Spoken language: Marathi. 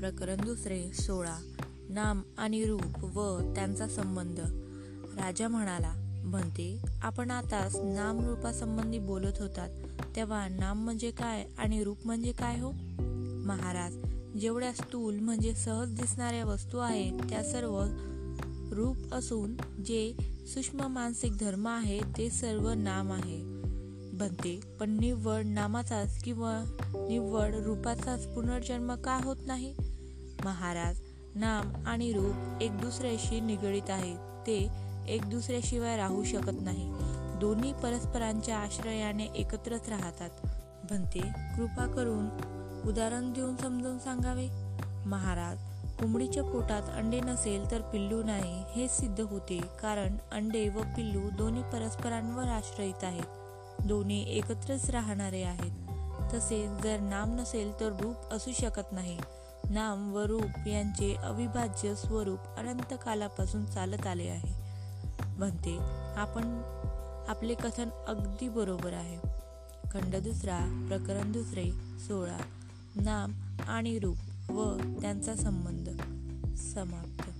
प्रकरण दुसरे सोळा. नाम आणि रूप व त्यांचा संबंध. राजा म्हणाला म्हणते आपण आताच नाम रूपासंबंधी बोलत होतात. तेव्हा नाम म्हणजे काय आणि रूप म्हणजे काय हो? महाराज जेवढ्या स्थूल म्हणजे सहज दिसणाऱ्या वस्तू आहेत त्या सर्व रूप असून जे सूक्ष्म मानसिक धर्म आहे ते सर्व नाम आहे. बनते पण निव्वळ नामाचाच किंवा निव्वळ रूपाचाच पुनर्जन्म का होत नाही? महाराज नाम आणि रूप एक दुसऱ्याशी निगडीत आहेत ते एक दुसऱ्याशिवाय राहू शकत नाही. दोन्ही परस्परांच्या आश्रयाने एकत्रच राहतात. भंते कृपा करून उदाहरण देऊन समजावून सांगावे. महाराज कोंबडीच्या पोटात अंडे नसेल तर पिल्लू नाही हे सिद्ध होते. कारण अंडे व पिल्लू दोन्ही परस्परांवर आश्रयित आहेत. दोन्ही एकत्रच राहणारे आहेत. तसेच जर नाम नसेल तर रूप असू शकत नाही. नाम व रूप यांचे अविभाज्य स्वरूप अनंत कालापासून चालत आले आहे. म्हणते आपण आपले कथन अगदी बरोबर आहे. खंड दुसरा प्रकरण दुसरे सोळा. नाम आणि रूप व त्यांचा संबंध. समाप्त.